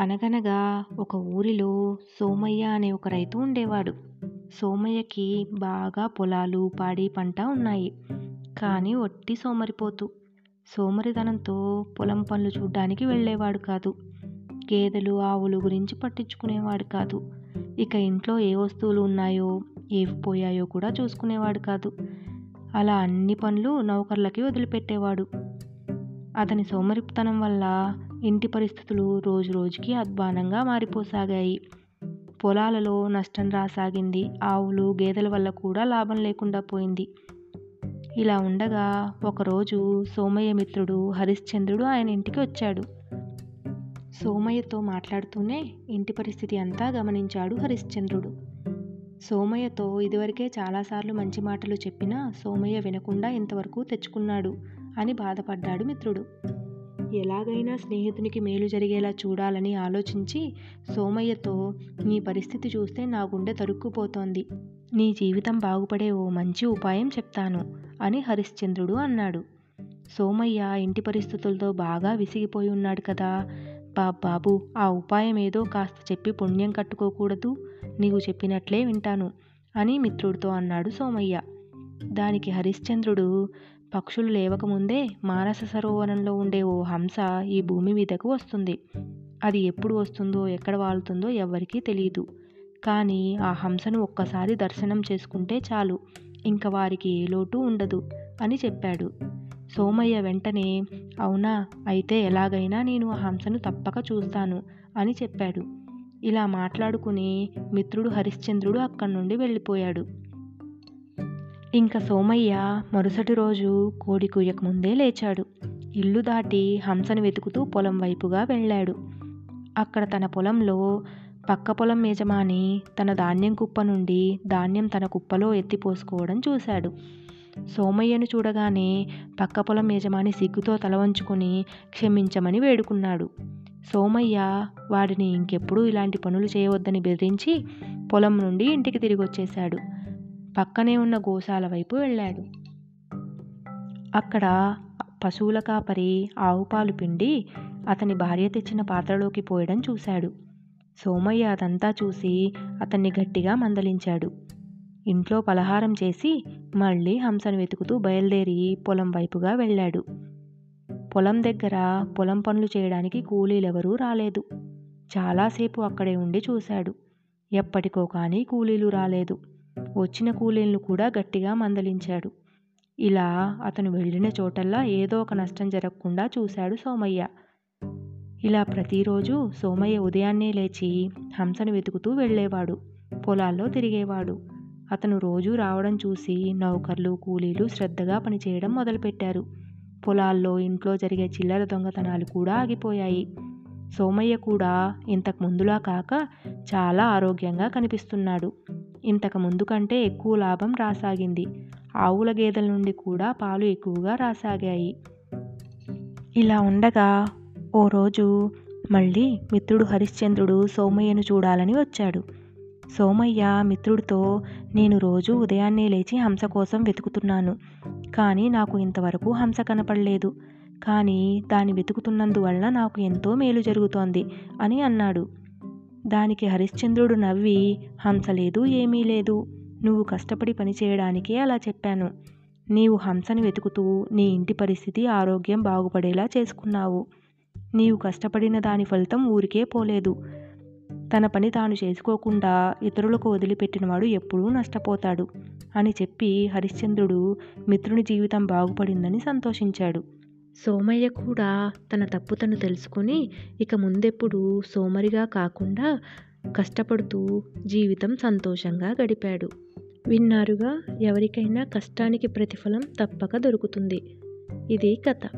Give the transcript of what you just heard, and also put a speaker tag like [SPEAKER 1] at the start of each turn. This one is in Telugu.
[SPEAKER 1] అనగనగా ఒక ఊరిలో సోమయ్య అనే ఒక రైతు ఉండేవాడు. సోమయ్యకి బాగా పొలాలు పాడి పంట ఉన్నాయి. కానీ ఒట్టి సోమరిపోతు. సోమరితనంతో పొలం పనులు చూడ్డానికి వెళ్ళేవాడు కాదు. గేదెలు ఆవులు గురించి పట్టించుకునేవాడు కాదు. ఇక ఇంట్లో ఏ వస్తువులు ఉన్నాయో ఏవి పోయాయో కూడా చూసుకునేవాడు కాదు. అలా అన్ని పనులు నౌకర్లకి వదిలిపెట్టేవాడు. అతని సోమరితనం వల్ల ఇంటి పరిస్థితులు రోజు రోజుకి అధ్వానంగా మారిపోసాగాయి. పొలాలలో నష్టం రాసాగింది. ఆవులు గేదెల వల్ల కూడా లాభం లేకుండా పోయింది. ఇలా ఉండగా ఒకరోజు సోమయ్య మిత్రుడు హరిశ్చంద్రుడు ఆయన ఇంటికి వచ్చాడు. సోమయ్యతో మాట్లాడుతూనే ఇంటి పరిస్థితి అంతా గమనించాడు హరిశ్చంద్రుడు. సోమయ్యతో ఇదివరకే చాలాసార్లు మంచి మాటలు చెప్పినా సోమయ్య వినకుండా ఇంతవరకు తెచ్చుకున్నాడు. అని బాధపడ్డాడు మిత్రుడు. ఎలాగైనా స్నేహితునికి మేలు జరిగేలా చూడాలని ఆలోచించి సోమయ్యతో నీ పరిస్థితి చూస్తే నా గుండె తరుక్కుపోతోంది. నీ జీవితం బాగుపడే ఓ మంచి ఉపాయం చెప్తాను అని హరిశ్చంద్రుడు అన్నాడు. సోమయ్య ఇంటి పరిస్థితులతో బాగా విసిగిపోయి ఉన్నాడు కదా. బా బాబు ఆ ఉపాయం ఏదో కాస్త చెప్పి పుణ్యం కట్టుకోకూడదు. నీవు చెప్పినట్లే వింటాను అని మిత్రుడితో అన్నాడు సోమయ్య. దానికి హరిశ్చంద్రుడు పక్షులు లేవకముందే మానస సరోవరంలో ఉండే ఓ హంస ఈ భూమి మీదకు వస్తుంది. అది ఎప్పుడు వస్తుందో ఎక్కడ వాలుతుందో ఎవ్వరికీ తెలియదు కానీ ఆ హంసను ఒక్కసారి దర్శనం చేసుకుంటే చాలు. ఇంక వారికి ఏ లోటు ఉండదు అని చెప్పాడు. సోమయ్య వెంటనే అవునా అయితే ఎలాగైనా నేను ఆ హంసను తప్పక చూస్తాను అని చెప్పాడు. ఇలా మాట్లాడుకుని మిత్రుడు హరిశ్చంద్రుడు అక్కడి నుండి వెళ్ళిపోయాడు. ఇంకా సోమయ్య మరుసటి రోజు కోడి ముందే లేచాడు. ఇల్లు దాటి హంసను వెతుకుతూ పొలం వైపుగా వెళ్ళాడు. అక్కడ తన పొలంలో పక్క పొలం యజమాని తన ధాన్యం కుప్ప నుండి ధాన్యం తన కుప్పలో ఎత్తిపోసుకోవడం చూశాడు. సోమయ్యను చూడగానే పక్క పొలం యజమాని సిగ్గుతో తలవంచుకొని క్షమించమని వేడుకున్నాడు. సోమయ్య వాడిని ఇంకెప్పుడూ ఇలాంటి పనులు చేయవద్దని బెదిరించి పొలం నుండి ఇంటికి తిరిగి వచ్చేశాడు పక్కనే ఉన్న గోశాల వైపు వెళ్ళాడు. అక్కడ పశువుల కాపరి ఆవు పాలు పిండి అతని భార్య తెచ్చిన పాత్రలోకి పోయడం చూశాడు. సోమయ్య అదంతా చూసి అతన్ని గట్టిగా మందలించాడు. ఇంట్లో పలహారం చేసి మళ్ళీ హంసను వెతుకుతూ బయలుదేరి పొలం వైపుగా వెళ్ళాడు. పొలం దగ్గర పొలం పనులు చేయడానికి కూలీలెవరూ రాలేదు. చాలాసేపు అక్కడే ఉండి చూశాడు. ఎప్పటికో కానీ కూలీలు రాలేదు. వచ్చిన కూలీలను కూడా గట్టిగా మందలించాడు. ఇలా అతను వెళ్ళిన చోటల్లా ఏదో ఒక నష్టం జరగకుండా చూశాడు సోమయ్య. ఇలా ప్రతిరోజు సోమయ్య ఉదయాన్నే లేచి హంసను వెతుకుతూ వెళ్ళేవాడు పొలాల్లో తిరిగేవాడు. అతను రోజూ రావడం చూసి నౌకర్లు కూలీలు శ్రద్ధగా పనిచేయడం మొదలుపెట్టారు. పొలాల్లో ఇంట్లో జరిగే చిల్లర దొంగతనాలు కూడా ఆగిపోయాయి. సోమయ్య కూడా ఇంతకు ముందులా కాక చాలా ఆరోగ్యంగా కనిపిస్తున్నాడు. ఇంతకు ముందు కంటే ఎక్కువ లాభం రాసాగింది. ఆవుల గేదెల నుండి కూడా పాలు ఎక్కువగా రాసాగాయి. ఇలా ఉండగా ఓ రోజు మళ్ళీ మిత్రుడు హరిశ్చంద్రుడు సోమయ్యను చూడాలని వచ్చాడు. సోమయ్య మిత్రుడితో నేను రోజు ఉదయాన్నే లేచి హంస కోసం వెతుకుతున్నాను. కానీ నాకు ఇంతవరకు హంస కనపడలేదు. కానీ దాన్ని వెతుకుతున్నందువల్ల నాకు ఎంతో మేలు జరుగుతోంది అని అన్నాడు. దానికి హరిశ్చంద్రుడు నవ్వి హంస లేదు ఏమీ లేదు. నువ్వు కష్టపడి పనిచేయడానికే అలా చెప్పాను. నీవు హంసను వెతుకుతూ నీ ఇంటి పరిస్థితి ఆరోగ్యం బాగుపడేలా చేసుకున్నావు. నీవు కష్టపడిన దాని ఫలితం ఊరికే పోలేదు. తన పని తాను చేసుకోకుండా ఇతరులకు వదిలిపెట్టినవాడు ఎప్పుడూ నష్టపోతాడు అని చెప్పి హరిశ్చంద్రుడు మిత్రుని జీవితం బాగుపడిందని సంతోషించాడు. సోమయ్య కూడా తన తప్పు తను తెలుసుకొని ఇక ముందెప్పుడు సోమరిగా కాకుండా కష్టపడుతూ జీవితం సంతోషంగా గడిపాడు. విన్నారుగా ఎవరికైనా కష్టానికి ప్రతిఫలం తప్పక దొరుకుతుంది. ఇది కథ.